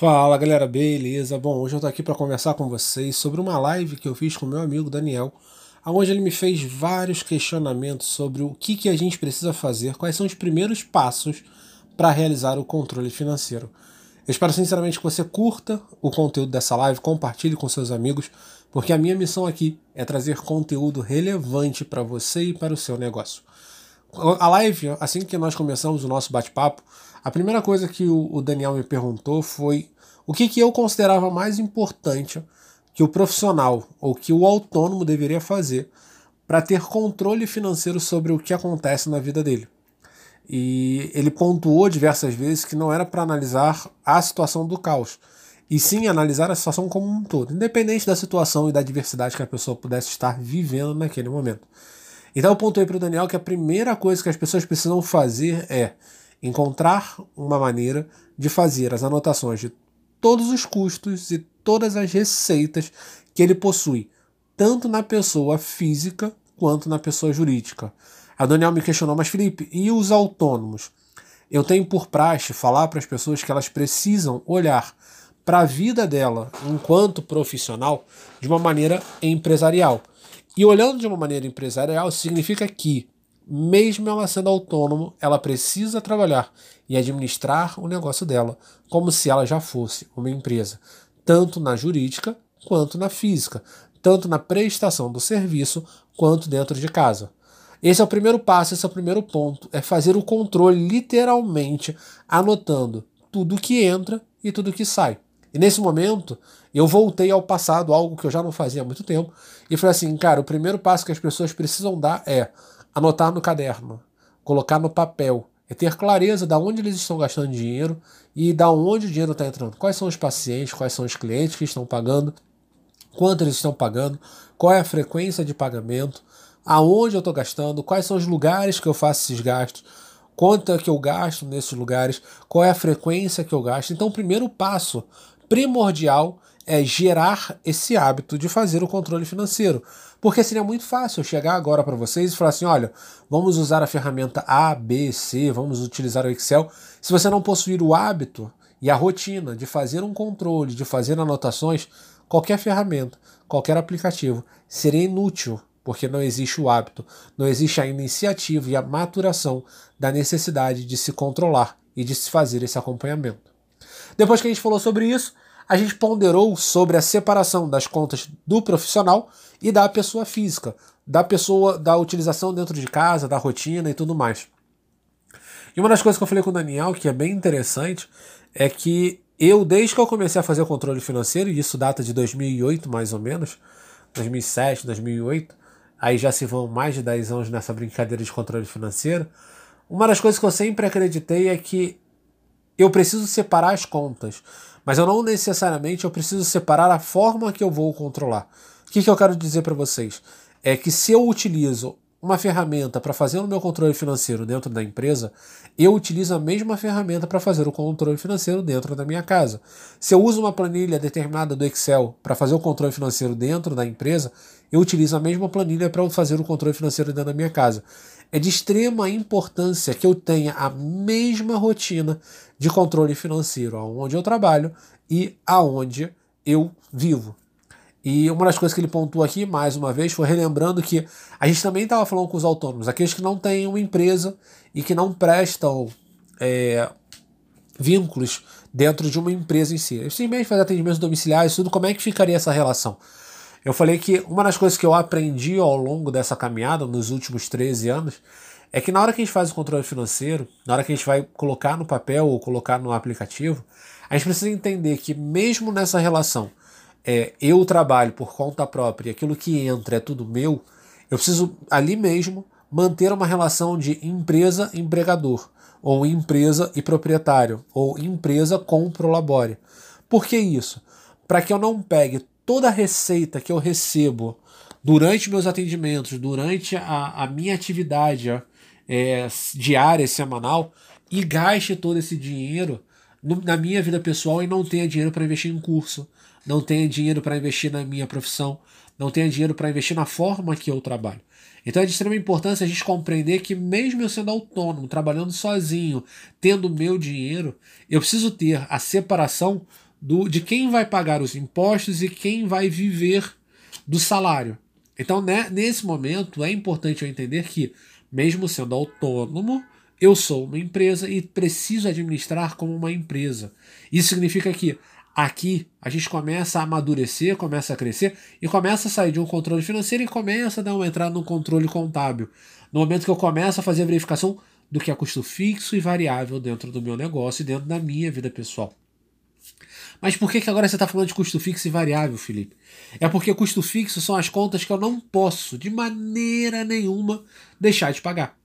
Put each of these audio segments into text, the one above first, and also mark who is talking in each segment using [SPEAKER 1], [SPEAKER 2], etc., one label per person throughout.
[SPEAKER 1] Fala galera, beleza? Bom, hoje eu tô aqui para conversar com vocês sobre uma live que eu fiz com meu amigo Daniel, onde ele me fez vários questionamentos sobre o que, que a gente precisa fazer, quais são os primeiros passos para realizar o controle financeiro. Eu espero sinceramente que você curta o conteúdo dessa live, compartilhe com seus amigos, porque a minha missão aqui é trazer conteúdo relevante para você e para o seu negócio. A live, assim que nós começamos o nosso bate-papo, a primeira coisa que o Daniel me perguntou foi o que, que eu considerava mais importante que o profissional ou que o autônomo deveria fazer para ter controle financeiro sobre o que acontece na vida dele. E ele pontuou diversas vezes que não era para analisar a situação do caos, e sim analisar a situação como um todo, independente da situação e da diversidade que a pessoa pudesse estar vivendo naquele momento. Então eu pontuei para o Daniel que a primeira coisa que as pessoas precisam fazer é encontrar uma maneira de fazer as anotações de todos os custos e todas as receitas que ele possui, tanto na pessoa física quanto na pessoa jurídica. A Daniel me questionou, mas Felipe, e os autônomos? Eu tenho por praxe falar para as pessoas que elas precisam olhar para a vida dela enquanto profissional de uma maneira empresarial. E olhando de uma maneira empresarial significa que, mesmo ela sendo autônomo, ela precisa trabalhar e administrar o negócio dela como se ela já fosse uma empresa, tanto na jurídica quanto na física, tanto na prestação do serviço quanto dentro de casa. Esse é o primeiro passo, esse é o primeiro ponto, é fazer o controle literalmente anotando tudo que entra e tudo que sai. E nesse momento, eu voltei ao passado, algo que eu já não fazia há muito tempo, e falei assim, cara, o primeiro passo que as pessoas precisam dar é anotar no caderno, colocar no papel, é ter clareza de onde eles estão gastando dinheiro e da onde o dinheiro está entrando. Quais são os pacientes, quais são os clientes que estão pagando, quanto eles estão pagando, qual é a frequência de pagamento, aonde eu estou gastando, quais são os lugares que eu faço esses gastos, quanto é que eu gasto nesses lugares, qual é a frequência que eu gasto. Então, o primeiro passo primordial é gerar esse hábito de fazer o controle financeiro. Porque seria muito fácil eu chegar agora para vocês e falar assim: olha, vamos usar a ferramenta A, B, C, vamos utilizar o Excel. Se você não possuir o hábito e a rotina de fazer um controle, de fazer anotações, qualquer ferramenta, qualquer aplicativo seria inútil porque não existe o hábito, não existe a iniciativa e a maturação da necessidade de se controlar e de se fazer esse acompanhamento. Depois que a gente falou sobre isso, a gente ponderou sobre a separação das contas do profissional e da pessoa física, da pessoa da utilização dentro de casa, da rotina e tudo mais. E uma das coisas que eu falei com o Daniel, que é bem interessante, é que eu, desde que eu comecei a fazer o controle financeiro, e isso data de 2008 mais ou menos, 2007, 2008, aí já se vão mais de 10 anos nessa brincadeira de controle financeiro, uma das coisas que eu sempre acreditei é que eu preciso separar as contas, mas eu não necessariamente eu preciso separar a forma que eu vou controlar. O que, que eu quero dizer para vocês? É que se eu utilizo uma ferramenta para fazer o meu controle financeiro dentro da empresa, eu utilizo a mesma ferramenta para fazer o controle financeiro dentro da minha casa. Se eu uso uma planilha determinada do Excel para fazer o controle financeiro dentro da empresa, eu utilizo a mesma planilha para fazer o controle financeiro dentro da minha casa. É de extrema importância que eu tenha a mesma rotina de controle financeiro aonde eu trabalho e aonde eu vivo. E uma das coisas que ele pontuou aqui, mais uma vez, foi relembrando que a gente também estava falando com os autônomos, aqueles que não têm uma empresa e que não prestam é, vínculos dentro de uma empresa em si. Eles simplesmente fazem atendimentos domiciliares, tudo, como é que ficaria essa relação? Eu falei que uma das coisas que eu aprendi ao longo dessa caminhada, nos últimos 13 anos, é que na hora que a gente faz o controle financeiro, na hora que a gente vai colocar no papel ou colocar no aplicativo, a gente precisa entender que mesmo nessa relação é, eu trabalho por conta própria e aquilo que entra é tudo meu, eu preciso ali mesmo manter uma relação de empresa-empregador, ou empresa e proprietário, ou empresa com prolabore. Por que isso? Para que eu não pegue toda a receita que eu recebo durante meus atendimentos, durante a, a minha atividade é, diária, semanal, e gaste todo esse dinheiro no, na minha vida pessoal e não tenha dinheiro para investir em curso, não tenha dinheiro para investir na minha profissão, não tenha dinheiro para investir na forma que eu trabalho. Então é de extrema importância a gente compreender que, mesmo eu sendo autônomo, trabalhando sozinho, tendo meu dinheiro, eu preciso ter a separação do, de quem vai pagar os impostos e quem vai viver do salário. Então, né, nesse momento, é importante eu entender que, mesmo sendo autônomo, eu sou uma empresa e preciso administrar como uma empresa. Isso significa que aqui a gente começa a amadurecer, começa a crescer e começa a sair de um controle financeiro e começa a dar uma entrada no controle contábil. No momento que eu começo a fazer a verificação do que é custo fixo e variável dentro do meu negócio e dentro da minha vida pessoal. Mas por que, que agora você está falando de custo fixo e variável, Felipe? É porque custo fixo são as contas que eu não posso, de maneira nenhuma, deixar de pagar.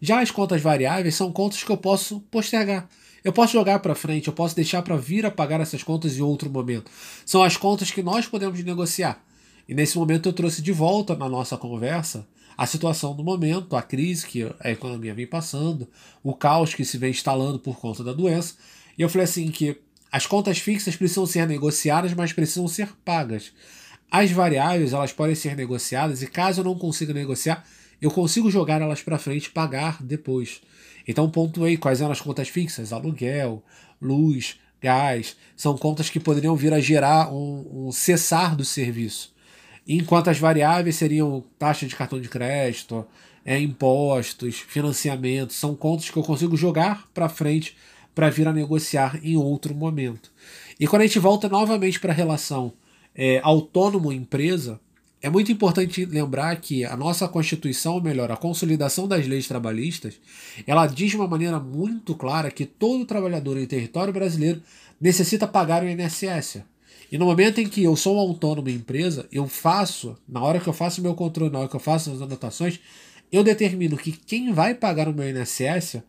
[SPEAKER 1] Já as contas variáveis são contas que eu posso postergar. Eu posso jogar para frente, eu posso deixar para vir a pagar essas contas em outro momento. São as contas que nós podemos negociar. E nesse momento eu trouxe de volta na nossa conversa a situação do momento, a crise que a economia vem passando, o caos que se vem instalando por conta da doença. E eu falei assim que as contas fixas precisam ser negociadas, mas precisam ser pagas. As variáveis elas podem ser negociadas e caso eu não consiga negociar, eu consigo jogar elas para frente e pagar depois. Então pontuei quais eram as contas fixas: aluguel, luz, gás. São contas que poderiam vir a gerar um, um cessar do serviço. Enquanto as variáveis seriam taxa de cartão de crédito, é, impostos, financiamento, são contas que eu consigo jogar para frente para vir a negociar em outro momento. E quando a gente volta novamente para a relação é, autônomo-empresa, é muito importante lembrar que a nossa Constituição, ou melhor, a consolidação das leis trabalhistas, ela diz de uma maneira muito clara que todo trabalhador em território brasileiro necessita pagar o INSS. E no momento em que eu sou autônomo empresa, eu faço, na hora que eu faço meu controle, na hora que eu faço as anotações, eu determino que quem vai pagar o meu INSS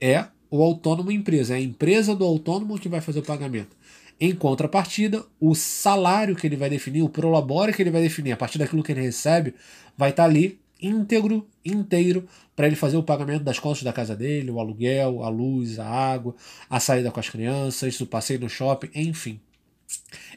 [SPEAKER 1] é o autônomo empresa, é a empresa do autônomo que vai fazer o pagamento. Em contrapartida, o salário que ele vai definir, o prolabore que ele vai definir, a partir daquilo que ele recebe, vai estar ali íntegro, inteiro, para ele fazer o pagamento das contas da casa dele, o aluguel, a luz, a água, a saída com as crianças, o passeio no shopping, enfim.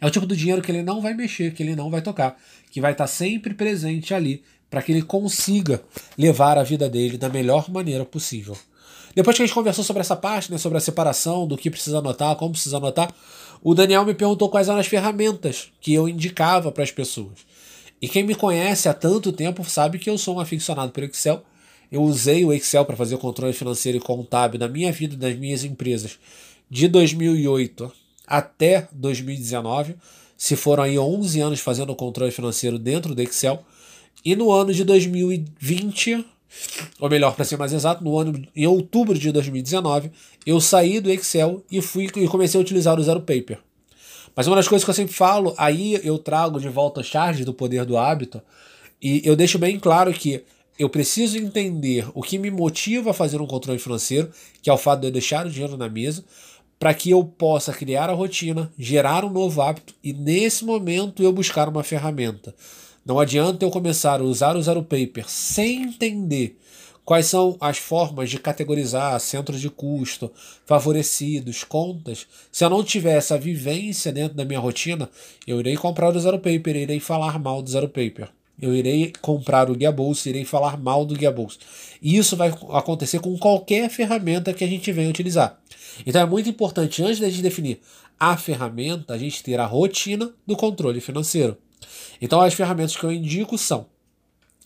[SPEAKER 1] É o tipo do dinheiro que ele não vai mexer, que ele não vai tocar, que vai estar sempre presente ali para que ele consiga levar a vida dele da melhor maneira possível. Depois que a gente conversou sobre essa parte, né, sobre a separação, do que precisa anotar, como precisa anotar, o Daniel me perguntou quais eram as ferramentas que eu indicava para as pessoas. E quem me conhece há tanto tempo sabe que eu sou um aficionado por Excel. Eu usei o Excel para fazer o controle financeiro e contábil na minha vida das minhas empresas de 2008 até 2019. Se foram aí 11 anos fazendo o controle financeiro dentro do Excel. E no ano de 2020, ou melhor, para ser mais exato, no ano em outubro de 2019, eu saí do Excel e fui e comecei a utilizar o Zero Paper. Mas uma das coisas que eu sempre falo, aí eu trago de volta a charge do poder do hábito, e eu deixo bem claro que eu preciso entender o que me motiva a fazer um controle financeiro, que é o fato de eu deixar o dinheiro na mesa, para que eu possa criar a rotina, gerar um novo hábito e nesse momento eu buscar uma ferramenta. Não adianta eu começar a usar o Zero Paper sem entender quais são as formas de categorizar centros de custo, favorecidos, contas. Se eu não tiver essa vivência dentro da minha rotina, eu irei comprar o Zero Paper, irei falar mal do Zero Paper. Eu irei comprar o Guia Bolsa, irei falar mal do Guia Bolsa. E isso vai acontecer com qualquer ferramenta que a gente venha utilizar. Então é muito importante, antes da gente definir a ferramenta, a gente ter a rotina do controle financeiro. Então as ferramentas que eu indico são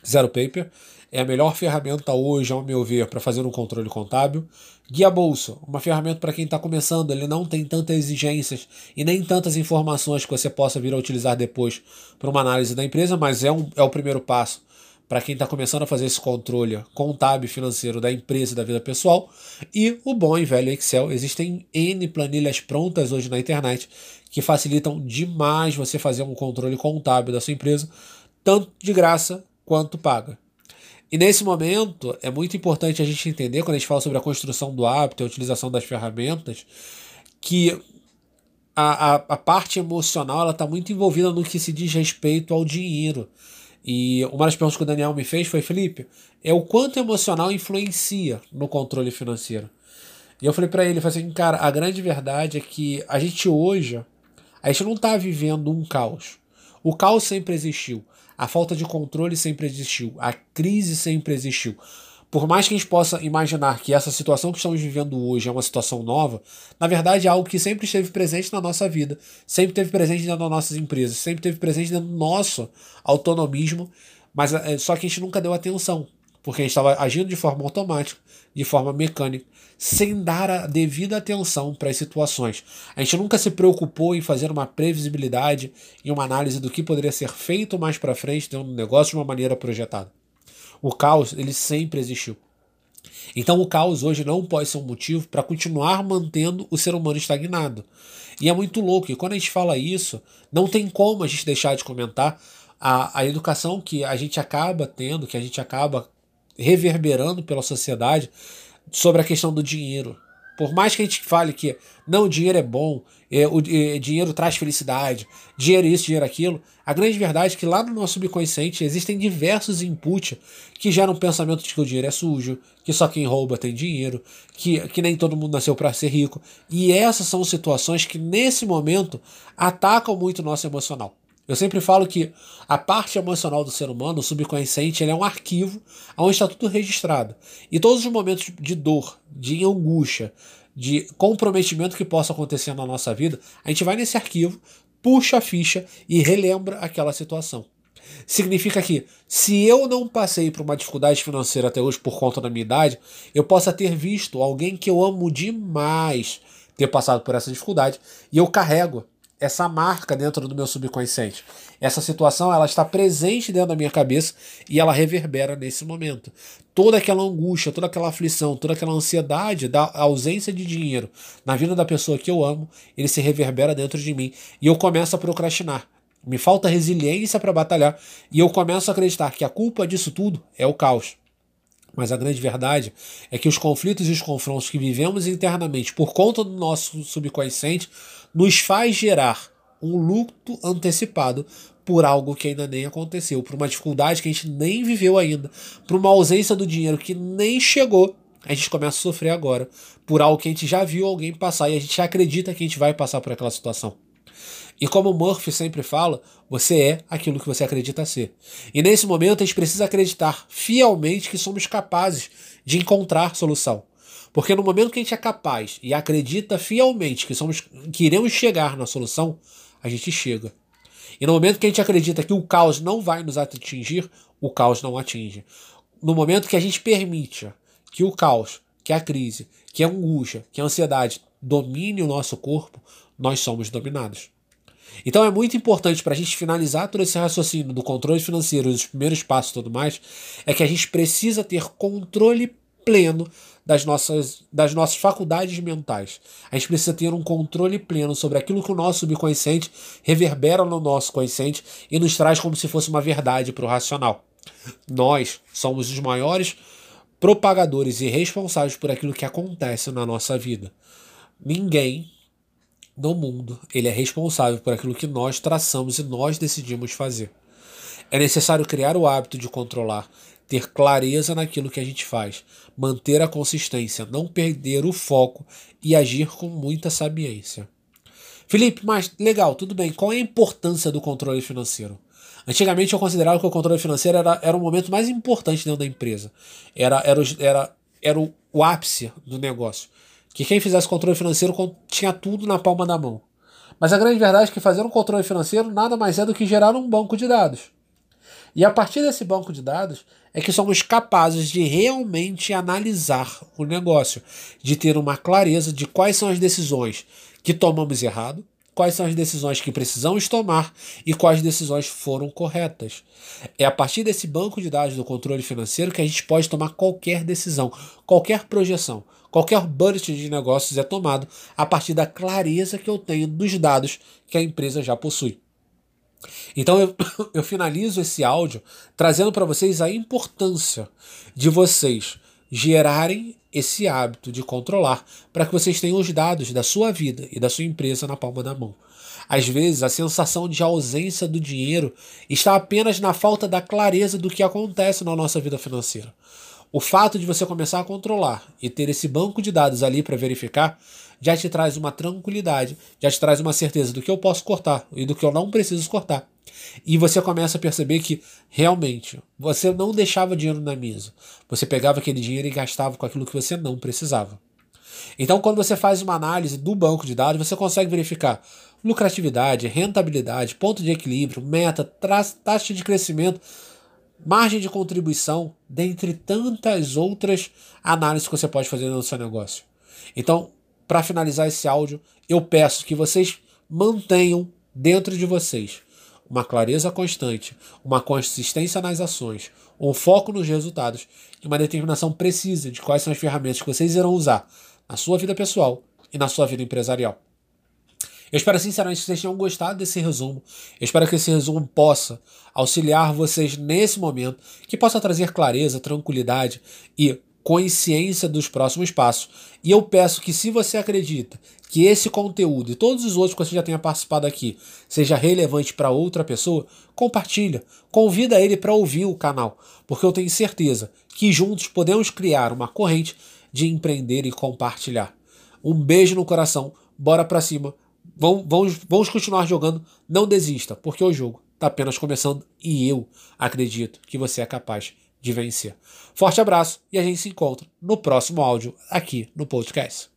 [SPEAKER 1] Zero Paper, é a melhor ferramenta hoje, ao meu ver, para fazer um controle contábil. Guia Bolsa, uma ferramenta para quem está começando, ele não tem tantas exigências e nem tantas informações que você possa vir a utilizar depois para uma análise da empresa, mas é, um, é o primeiro passo para quem está começando a fazer esse controle contábil financeiro da empresa e da vida pessoal. E o bom e velho Excel. Existem N planilhas prontas hoje na internet que facilitam demais você fazer um controle contábil da sua empresa, tanto de graça quanto paga. E nesse momento é muito importante a gente entender, quando a gente fala sobre a construção do hábito a utilização das ferramentas, que a, a, a parte emocional está muito envolvida no que se diz respeito ao dinheiro. E uma das perguntas que o Daniel me fez foi: Felipe, é o quanto emocional influencia no controle financeiro? E eu falei para ele, falei assim, cara, a grande verdade é que a gente hoje, a gente não está vivendo um caos. O caos sempre existiu, a falta de controle sempre existiu, a crise sempre existiu. Por mais que a gente possa imaginar que essa situação que estamos vivendo hoje é uma situação nova, na verdade é algo que sempre esteve presente na nossa vida, sempre esteve presente dentro das nossas empresas, sempre esteve presente dentro do nosso autonomismo, mas é, só que a gente nunca deu atenção, porque a gente estava agindo de forma automática, de forma mecânica, sem dar a devida atenção para as situações. A gente nunca se preocupou em fazer uma previsibilidade e uma análise do que poderia ser feito mais para frente dentro do negócio de uma maneira projetada. O caos, ele sempre existiu. Então o caos hoje não pode ser um motivo para continuar mantendo o ser humano estagnado. E é muito louco, e quando a gente fala isso, não tem como a gente deixar de comentar a, a educação que a gente acaba tendo, que a gente acaba reverberando pela sociedade sobre a questão do dinheiro. Por mais que a gente fale que não, o dinheiro é bom, é, o é, dinheiro traz felicidade, dinheiro isso, dinheiro aquilo, a grande verdade é que lá no nosso subconsciente existem diversos inputs que geram pensamento de que o dinheiro é sujo, que só quem rouba tem dinheiro, que, que nem todo mundo nasceu para ser rico. E essas são situações que nesse momento atacam muito o nosso emocional. Eu sempre falo que a parte emocional do ser humano, o subconsciente, ele é um arquivo onde está tudo registrado. E todos os momentos de dor, de angústia, de comprometimento que possa acontecer na nossa vida, a gente vai nesse arquivo, puxa a ficha e relembra aquela situação. Significa que, se eu não passei por uma dificuldade financeira até hoje por conta da minha idade, eu possa ter visto alguém que eu amo demais ter passado por essa dificuldade e eu carrego essa marca dentro do meu subconsciente. Essa situação ela está presente dentro da minha cabeça e ela reverbera nesse momento. Toda aquela angústia, toda aquela aflição, toda aquela ansiedade da ausência de dinheiro na vida da pessoa que eu amo, ele se reverbera dentro de mim e eu começo a procrastinar. Me falta resiliência para batalhar e eu começo a acreditar que a culpa disso tudo é o caos. Mas a grande verdade é que os conflitos e os confrontos que vivemos internamente por conta do nosso subconsciente nos faz gerar um luto antecipado por algo que ainda nem aconteceu, por uma dificuldade que a gente nem viveu ainda, por uma ausência do dinheiro que nem chegou. A gente começa a sofrer agora por algo que a gente já viu alguém passar e a gente acredita que a gente vai passar por aquela situação. E como Murphy sempre fala, você é aquilo que você acredita ser. E nesse momento a gente precisa acreditar fielmente que somos capazes de encontrar solução. Porque no momento que a gente é capaz e acredita fielmente que somos que iremos chegar na solução, a gente chega. E no momento que a gente acredita que o caos não vai nos atingir, o caos não atinge. No momento que a gente permite que o caos, que a crise, que a angústia, que a ansiedade domine o nosso corpo, nós somos dominados. Então é muito importante para a gente finalizar todo esse raciocínio do controle financeiro, dos primeiros passos e tudo mais, é que a gente precisa ter controle pleno das nossas, das nossas faculdades mentais. A gente precisa ter um controle pleno sobre aquilo que o nosso subconsciente reverbera no nosso consciente e nos traz como se fosse uma verdade para o racional. Nós somos os maiores propagadores e responsáveis por aquilo que acontece na nossa vida. Ninguém no mundo ele é responsável por aquilo que nós traçamos e nós decidimos fazer. É necessário criar o hábito de controlar, ter clareza naquilo que a gente faz, manter a consistência, não perder o foco e agir com muita sabiência. Felipe, mas legal, tudo bem. Qual é a importância do controle financeiro? Antigamente eu considerava que o controle financeiro era, era o momento mais importante dentro da empresa. Era, era, era, era o, o ápice do negócio. Que quem fizesse controle financeiro tinha tudo na palma da mão. Mas a grande verdade é que fazer um controle financeiro nada mais é do que gerar um banco de dados. E a partir desse banco de dados é que somos capazes de realmente analisar o negócio, de ter uma clareza de quais são as decisões que tomamos errado, quais são as decisões que precisamos tomar e quais decisões foram corretas. É a partir desse banco de dados do controle financeiro que a gente pode tomar qualquer decisão, qualquer projeção, qualquer budget de negócios é tomado a partir da clareza que eu tenho dos dados que a empresa já possui. Então eu, eu finalizo esse áudio trazendo para vocês a importância de vocês gerarem esse hábito de controlar para que vocês tenham os dados da sua vida e da sua empresa na palma da mão. Às vezes, a sensação de ausência do dinheiro está apenas na falta da clareza do que acontece na nossa vida financeira. O fato de você começar a controlar e ter esse banco de dados ali para verificar já te traz uma tranquilidade, já te traz uma certeza do que eu posso cortar e do que eu não preciso cortar. E você começa a perceber que realmente você não deixava dinheiro na mesa. Você pegava aquele dinheiro e gastava com aquilo que você não precisava. Então, quando você faz uma análise do banco de dados, você consegue verificar lucratividade, rentabilidade, ponto de equilíbrio, meta, taxa de crescimento, margem de contribuição, dentre tantas outras análises que você pode fazer no seu negócio. Então, para finalizar esse áudio, eu peço que vocês mantenham dentro de vocês uma clareza constante, uma consistência nas ações, um foco nos resultados e uma determinação precisa de quais são as ferramentas que vocês irão usar na sua vida pessoal e na sua vida empresarial. Eu espero sinceramente que vocês tenham gostado desse resumo. Eu espero que esse resumo possa auxiliar vocês nesse momento, que possa trazer clareza, tranquilidade e consciência dos próximos passos. E eu peço que, se você acredita que esse conteúdo e todos os outros que você já tenha participado aqui seja relevante para outra pessoa, compartilha, convida ele para ouvir o canal, porque eu tenho certeza que juntos podemos criar uma corrente de empreender e compartilhar. Um beijo no coração, bora para cima, vamos, vamos, vamos continuar jogando, não desista, porque o jogo está apenas começando e eu acredito que você é capaz de vencer. Forte abraço e a gente se encontra no próximo áudio aqui no podcast.